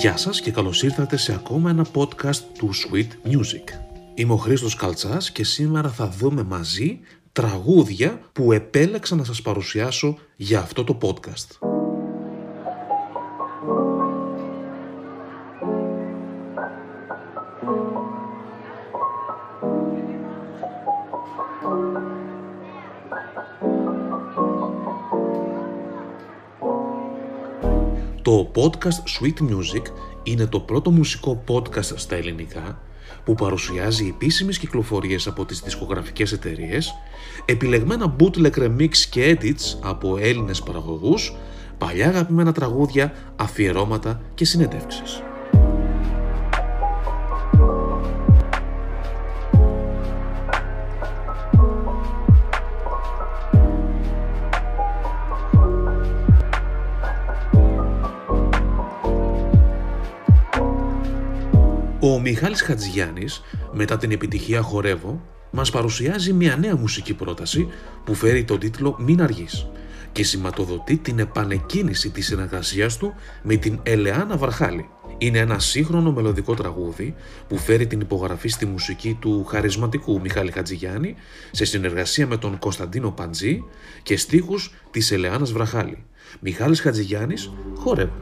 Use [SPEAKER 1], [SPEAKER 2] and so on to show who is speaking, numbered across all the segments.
[SPEAKER 1] Γεια σας και καλώς ήρθατε σε ακόμα ένα podcast του Sweet Music. Είμαι ο Χρήστος Καλτσάς και σήμερα θα δούμε μαζί τραγούδια που επέλεξα να σας παρουσιάσω για αυτό το podcast. Podcast Sweet Music είναι το πρώτο μουσικό podcast στα ελληνικά που παρουσιάζει επίσημες κυκλοφορίες από τις δισκογραφικές εταιρείες, επιλεγμένα bootleg remix και edits από Έλληνες παραγωγούς, παλιά αγαπημένα τραγούδια, αφιερώματα και συνεντεύξεις. Μιχάλης Χατζηγιάννης, μετά την επιτυχία «Χορεύω», μας παρουσιάζει μια νέα μουσική πρόταση που φέρει τον τίτλο «Μην αργείς» και σηματοδοτεί την επανεκκίνηση της συνεργασίας του με την Ελεάνα Βαρχάλη. Είναι ένα σύγχρονο μελωδικό τραγούδι που φέρει την υπογραφή στη μουσική του χαρισματικού Μιχάλη Χατζηγιάννη σε συνεργασία με τον Κωνσταντίνο Παντζή και στίχους της Ελεάνας Βραχάλη. Μιχάλης Χατζηγιάννης, χορεύω.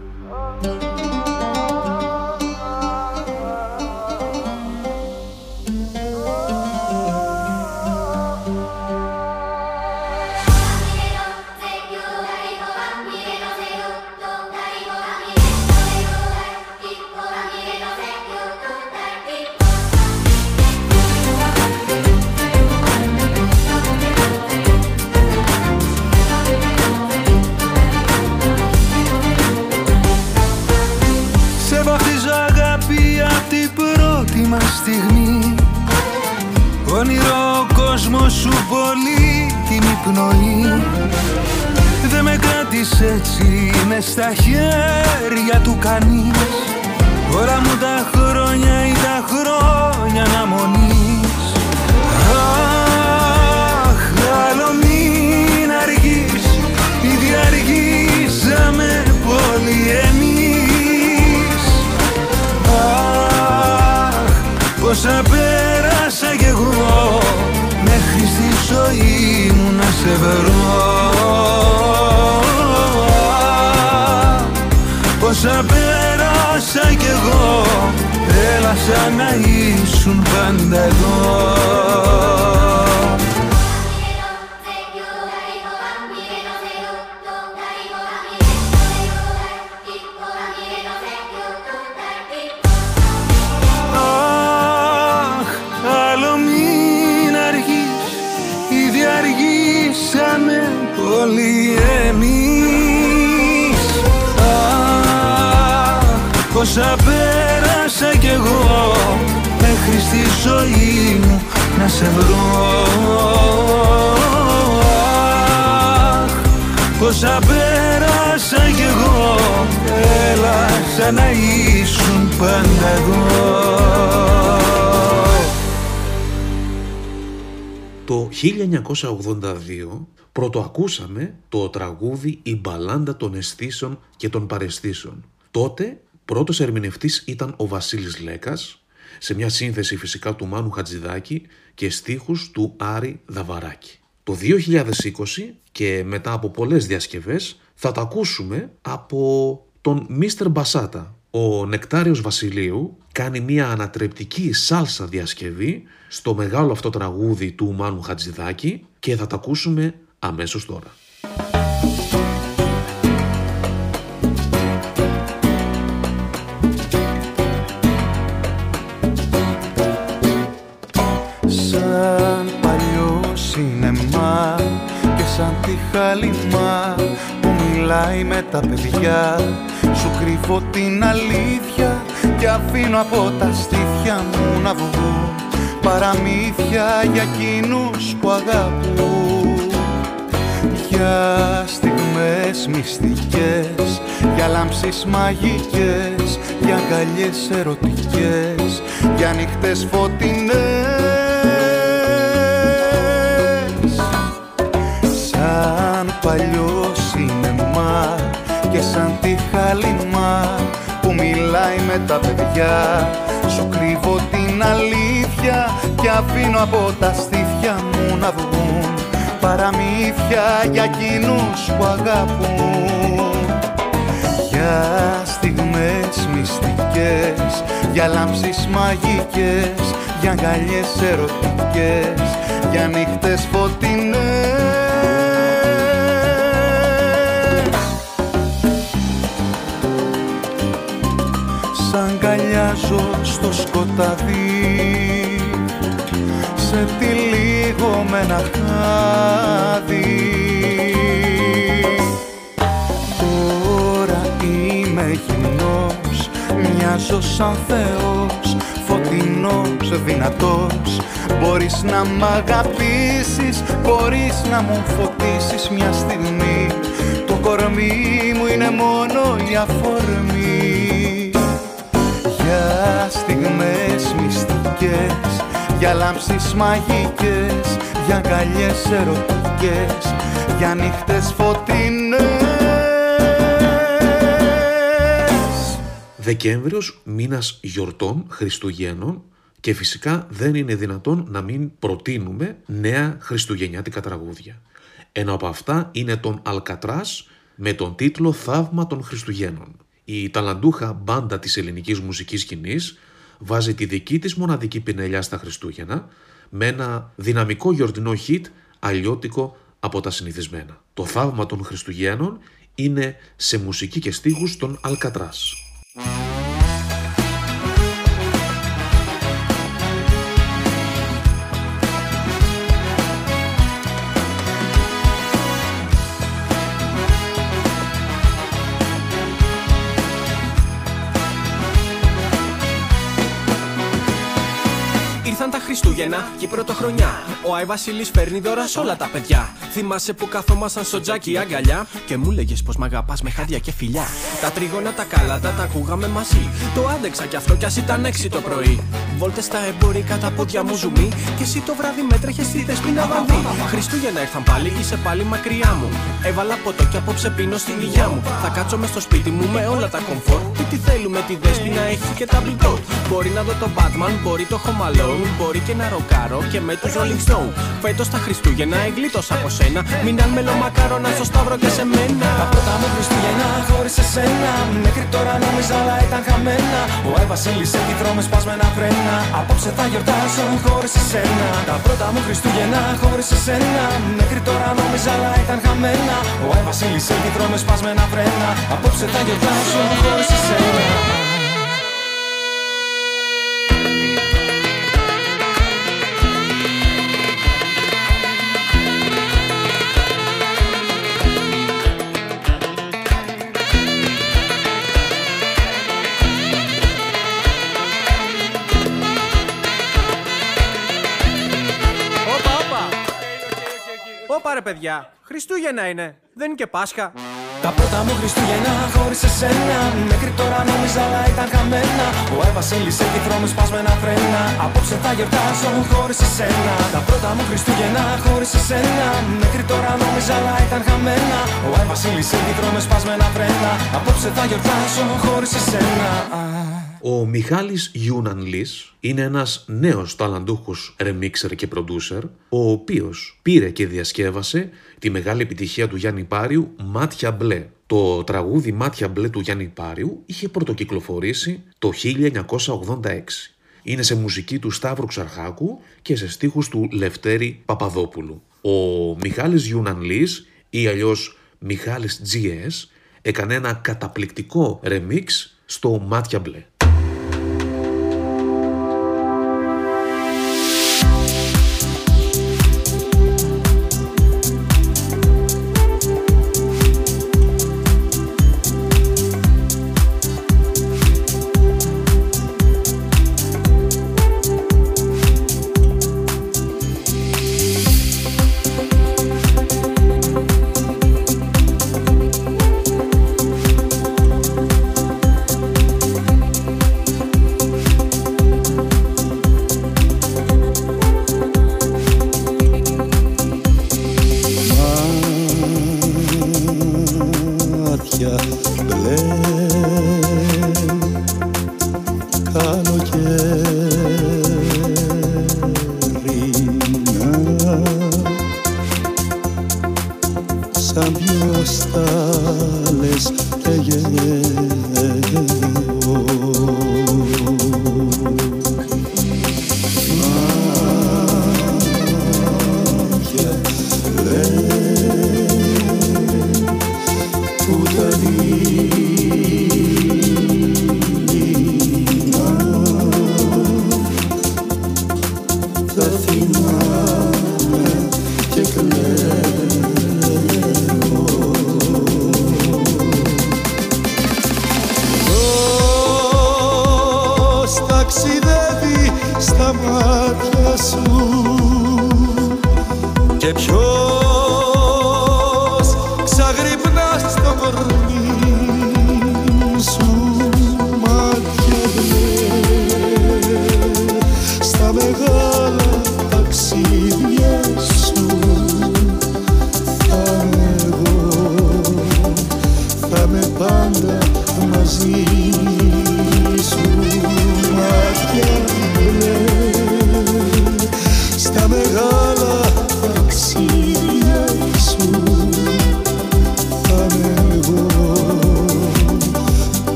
[SPEAKER 2] Πνοή Δεν με κράτησε έτσι με στα χέρια του κανείς. Όλα μου τα χρόνια ή τα χρόνια αναμονής Αχ, άλλο μην αργείς Ήδη αργήσαμε πολύ εμείς. Αχ, πόσα πέρασα κι εγώ Μέχρι στη ζωή μου να ήσουν πάντα εδώ. Αχ, άλλο μην αργείς Ήδη αργήσαμε όλοι εμείς. Αχ, πόσα στη ζωή μου να σε βρω. Αχ, πόσα πέρασα κι εγώ. Έλα σαν να ήσουν πάντα εδώ
[SPEAKER 1] Το 1982 πρωτοακούσαμε το τραγούδι «Η μπαλάντα των αισθήσεων και των παρεστήσεων». Τότε πρώτος ερμηνευτής ήταν ο Βασίλης Λέκας, σε μια σύνθεση φυσικά του Μάνου Χατζηδάκη και στίχους του Άρη Δαβαράκη. Το 2020 και μετά από πολλές διασκευές θα τα ακούσουμε από τον Μίστερ Μπασάτα. Ο Νεκτάριος Βασιλείου κάνει μια ανατρεπτική σάλσα διασκευή στο μεγάλο αυτό τραγούδι του Μάνου Χατζηδάκη και θα τα ακούσουμε αμέσως τώρα.
[SPEAKER 2] Σαν τη χαλιμά που μιλάει με τα παιδιά. Σου κρύβω την αλήθεια και αφήνω από τα στήθια μου να βγουν Παραμύθια για εκείνους που αγαπούν. Για στιγμές μυστικές, για λάμψεις μαγικές Για αγκαλιές ερωτικές, για νύχτες φωτεινές παλιό σινεμά και σαν τη χαλιμά που μιλάει
[SPEAKER 3] με τα παιδιά. Σου κρύβω την αλήθεια και αφήνω από τα στήθια μου να βγουν παραμύθια για εκείνους που αγαπούν. Για στιγμές μυστικές, για λάμψεις μαγικές για αγκαλιές ερωτικές, για νύχτες φωτεινές αγκαλιάζω στο σκοτάδι. Σε τυλίγω με ένα χάδι. Τώρα είμαι γυμνός, μοιάζω σαν Θεός φωτεινός, δυνατός. Μπορείς να μ' αγαπήσεις, μπορείς να μου φωτίσεις μια στιγμή. Το κορμί μου είναι μόνο η αφορμή. Για στιγμές μυστικές, για λάμψεις μαγικές Για αγκαλιές ερωτικές, για νύχτες φωτεινές
[SPEAKER 1] Δεκέμβριος, μήνας γιορτών, Χριστουγέννων και φυσικά δεν είναι δυνατόν να μην προτείνουμε νέα χριστουγεννιάτικα τραγούδια. Ένα από αυτά είναι τον Αλκατράς με τον τίτλο «Θαύμα των Χριστουγέννων». Η ταλαντούχα μπάντα της ελληνικής μουσικής σκηνής βάζει τη δική της μοναδική πινελιά στα Χριστούγεννα με ένα δυναμικό γιορτινό χιτ αλλιώτικο από τα συνηθισμένα. Το θαύμα των Χριστουγέννων είναι σε μουσική και στίχους των Αλκατράς.
[SPEAKER 4] Χριστούγεννα και η πρωτοχρονιά. Ο Άι Βασίλης φέρνει δώρα σε όλα τα παιδιά. Θυμάσαι που καθόμασταν στο τζάκι αγκαλιά και μου λέγες πως μ' αγαπάς με χάδια και φιλιά. Τα τρίγωνα τα κάλατα τα ακούγαμε μαζί. Το άντεξα κι αυτό κι ας ήταν έξι το πρωί. Βόλτες στα εμπορικά τα πόδια μου ζουμί. Και εσύ το βράδυ μέτρεχε στη δεσπίνα βανδύ. Χριστούγεννα ήρθαν πάλι, είσαι πάλι μακριά μου. Έβαλα ποτό και απόψε πίνω στην υγειά μου. Θα κάτσω μες στο σπίτι μου με όλα τα κομφόρ. Τι τι θέλουμε, τη δέσπινα έχει και τα μπλιτό. Μπορεί να δω το Batman, μπορεί το Home Alone, μπορεί και να ροκάρω και με τους Rolling Stone. Φέτος τα Χριστούγεννα εγκλήτωσα από σένα. Μείναν μελομακάρονα στο σταύρο και σε μένα.
[SPEAKER 5] Τα πρώτα μου Χριστούγεννα χωρί εσένα. Μέχρι τώρα νόμιζα αλλά ήταν χαμένα. Ο Άι Βασίλη έχει δρόμο σπασμένα φρένα. Απόψε θα γιορτάσω χωρίς εσένα. Τα πρώτα μου Χριστούγεννα χωρίς εσένα. Μέχρι τώρα νόμιζα αλλά ήταν χαμένα. Ο Άι Βασίλης έχει δρόμο σπασμένα φρένα. Απόψε θα γιορτάσω χωρίς εσένα.
[SPEAKER 4] Παιδιά, Χριστούγεννα είναι, δεν είναι και Πάσχα.
[SPEAKER 5] Τα πρώτα μου Χριστούγεννα χωρίς εσένα Μέχρι τώρα νόμιζα αλλά ήταν χαμένα. Ο Άι Βασίλης έχει δρόμους σπασμένα φρένα Απόψε θα γιορτάσω χωρίς εσένα Τα πρώτα μου Χριστούγεννα χωρίς εσένα Μέχρι τώρα νόμιζα αλλά ήταν χαμένα. Ο Άι Βασίλης έχει δρόμους σπασμένα φρένα Απόψε θα γιορτάσω χωρίς εσένα
[SPEAKER 1] ο Μιχάλης Γιούναν Λις είναι ένας νέος ταλαντούχος ρεμίξερ και προντούσερ, ο οποίος πήρε και διασκεύασε τη μεγάλη επιτυχία του Γιάννη Πάριου «Μάτια μπλε». Το τραγούδι «Μάτια μπλε» του Γιάννη Πάριου είχε πρωτοκυκλοφορήσει το 1986. Είναι σε μουσική του Σταύρου Ξαρχάκου και σε στίχους του Λευτέρη Παπαδόπουλου. Ο Μιχάλης Γιούναν Λις ή αλλιώς Μιχάλης GS έκανε ένα καταπληκτικό ρεμίξ στο «Μάτια μπλε».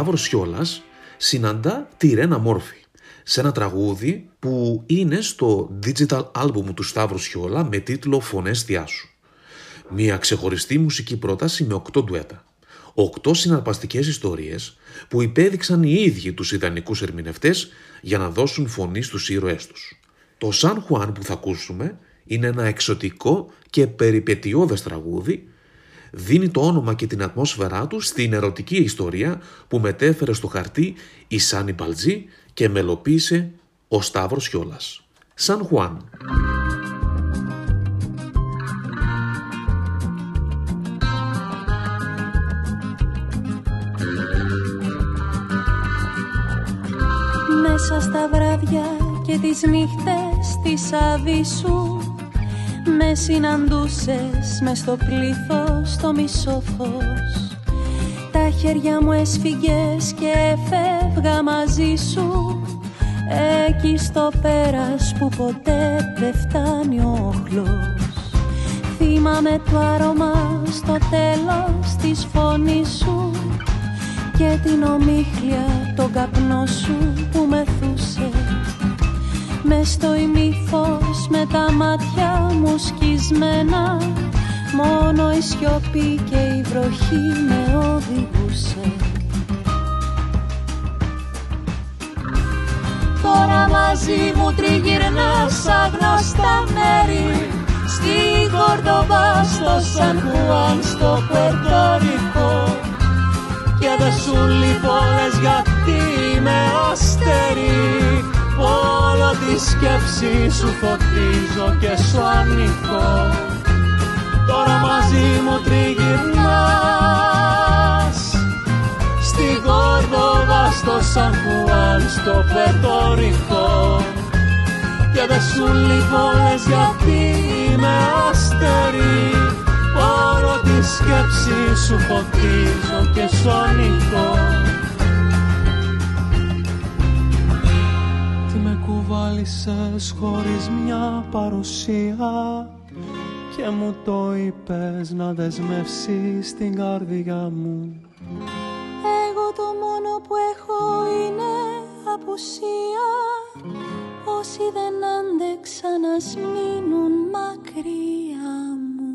[SPEAKER 1] Σταύρος Σιόλας συναντά τη Ρένα Μόρφη σε ένα τραγούδι που είναι στο digital album του Σταύρου Σιόλα με τίτλο «Φωνές Διάσου». Μια ξεχωριστή μουσική πρόταση με οκτώ ντουέτα. Οκτώ συναρπαστικές ιστορίες που υπέδειξαν οι ίδιοι τους ιδανικούς ερμηνευτές για να δώσουν φωνή στους ήρωές τους. Το Σαν Χουάν που θα ακούσουμε είναι ένα εξωτικό και περιπετειώδες τραγούδι δίνει το όνομα και την ατμόσφαιρά του στην ερωτική ιστορία που μετέφερε στο χαρτί η Σάνι Μπαλτζή και μελοποίησε ο Σταύρος Χιόλας. Σαν Χουάν.
[SPEAKER 6] Μέσα στα βράδια και τις νύχτες της άδεισου με συναντούσες μες στο πλήθος το μισό φως Τα χέρια μου έσφυγες και έφευγα μαζί σου. Εκεί στο πέρας που ποτέ δεν φτάνει ο όχλος Θυμάμαι το άρωμα στο τέλος της φωνής σου Και την ομίχλια τον καπνό σου που μεθούσε με στο ημίφως με τα μάτια μου σκισμένα. Μόνο η σιωπή και η βροχή με οδηγούσε. Τώρα μαζί μου τριγυρνάς άγνωστα μέρη. Στη Κορδοβά, στο Σαν Χουάν, στο Περτορικό. Και δεν σου λιπώνες γιατί είμαι σκέψη σου φωτίζω και σου ανήκω. Τώρα μαζί μου τριγυρνάς. Στη Γόρδοβα, στο Σαν Χουάν, στο Περτορικό Και δεν σου λες γιατί είμαι αστερή Όλο της σκέψης σου φωτίζω και σου ανήκω κουβάλισες χωρίς μια παρουσία και μου το είπες να δεσμεύσεις την καρδιά μου. Που έχω είναι απουσία. Όσοι δεν άντεξαν να μείνουν μακριά μου.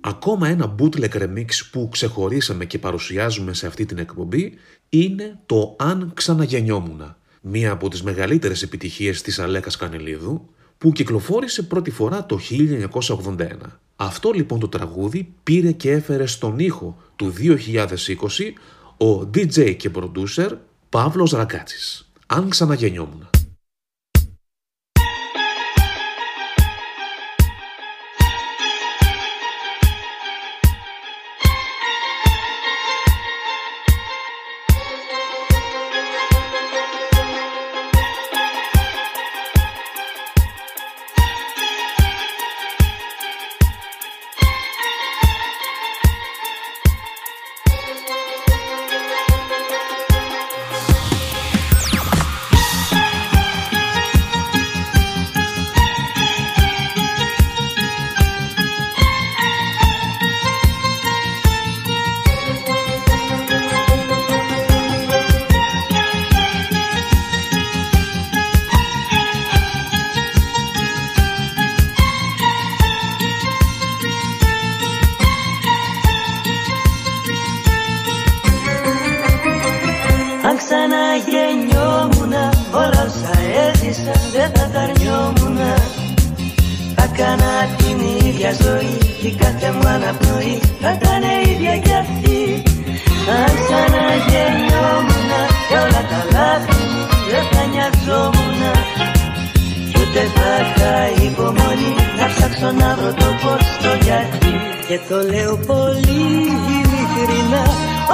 [SPEAKER 1] Ακόμα ένα bootleg remix που ξεχωρίσαμε και παρουσιάζουμε σε αυτή την εκπομπή είναι το «Αν ξαναγεννιόμουνα», μία από τις μεγαλύτερες επιτυχίες της Αλέκας Κανελίδου, που κυκλοφόρησε πρώτη φορά το 1981. Αυτό λοιπόν το τραγούδι πήρε και έφερε στον ήχο του 2020 ο DJ και producer Παύλος Ρακάτσης. Αν ξαναγεννιόμουν.
[SPEAKER 7] μπορώ το το γιατί Και το λέω πολύ ειλικρινά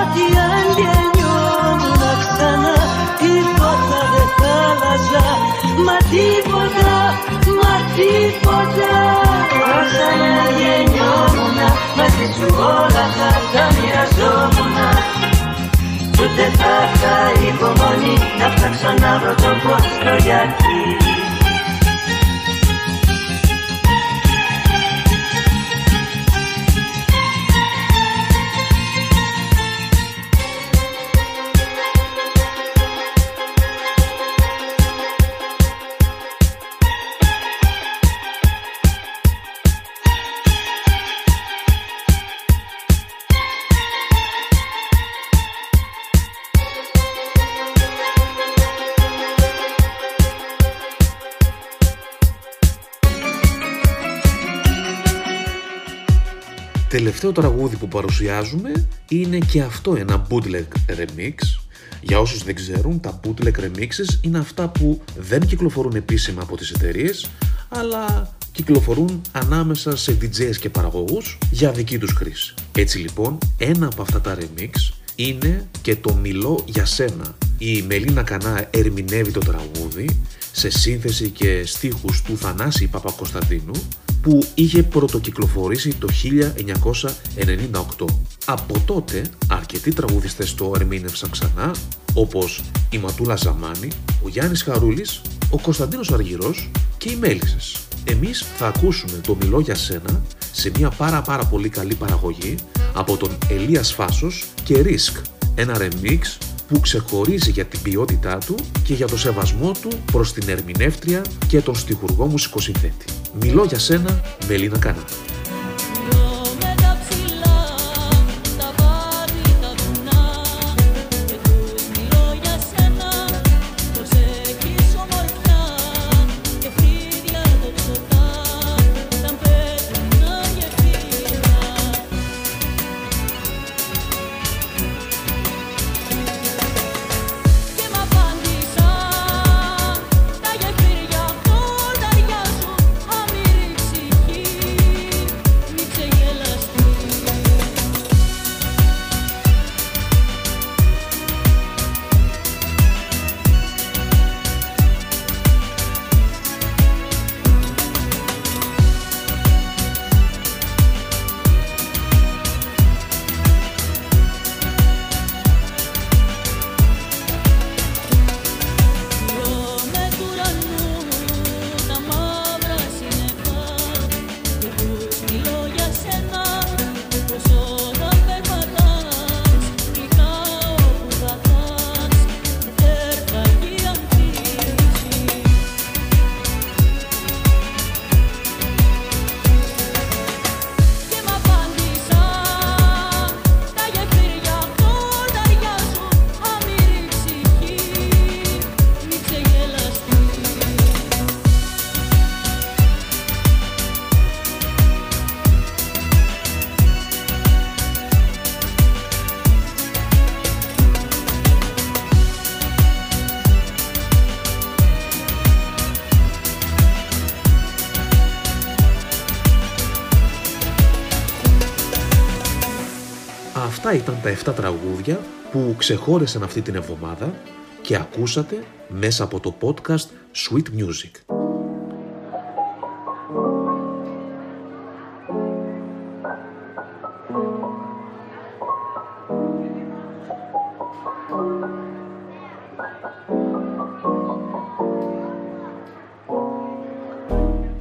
[SPEAKER 7] Ότι αν γεννιόμουν ξανά Τίποτα δεν θα άλλαζα Μα τίποτα, μα τίποτα. Αν ξαναγεννιόμουν Μαζί σου όλα θα τα μοιραζόμουν ούτε θα είχα υπομονή Να ψάξω να βρω το πως το γιατί
[SPEAKER 1] τελευταίο τραγούδι που παρουσιάζουμε είναι και αυτό ένα bootleg remix. Για όσους δεν ξέρουν, τα bootleg remixes είναι αυτά που δεν κυκλοφορούν επίσημα από τις εταιρείες, αλλά κυκλοφορούν ανάμεσα σε DJs και παραγωγούς για δική τους χρήση. Έτσι λοιπόν, ένα από αυτά τα remix είναι και το «Μιλώ για σένα». Η Μελίνα Κανά ερμηνεύει το τραγούδι σε σύνθεση και στίχους του Θανάση Παπακοσταντίνου που είχε πρωτοκυκλοφορήσει το 1998. Από τότε αρκετοί τραγουδιστές το ερμήνευσαν ξανά όπως η Ματούλα Ζαμάνη, ο Γιάννης Χαρούλης, ο Κωνσταντίνος Αργυρός και οι Μέλισσες. Εμείς θα ακούσουμε το «Μιλώ για σένα» σε μια πάρα πάρα πολύ καλή παραγωγή από τον Ελίας Φάσος και Risk, ένα remix που ξεχωρίζει για την ποιότητά του και για το σεβασμό του προς την ερμηνεύτρια και τον στιχουργό μουσικοσυνθέτη. Μιλώ για σένα, Μελίνα Κάνα. Αυτά ήταν τα 7 τραγούδια που ξεχώρισαν αυτή την εβδομάδα και ακούσατε μέσα από το podcast Sweet Music.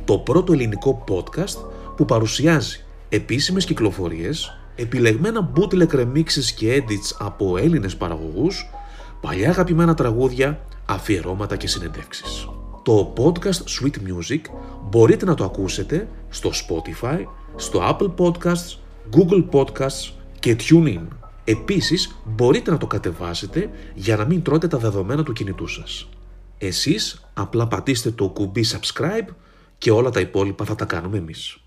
[SPEAKER 1] Το πρώτο ελληνικό podcast που παρουσιάζει επίσημες κυκλοφορίες, επιλεγμένα bootleg remixes και edits από Έλληνες παραγωγούς, παλιά αγαπημένα τραγούδια, αφιερώματα και συνεντεύξεις. Το podcast Sweet Music μπορείτε να το ακούσετε στο Spotify, στο Apple Podcasts, Google Podcasts και TuneIn. Επίσης, μπορείτε να το κατεβάσετε για να μην τρώτε τα δεδομένα του κινητού σας. Εσείς απλά πατήστε το κουμπί subscribe και όλα τα υπόλοιπα θα τα κάνουμε εμείς.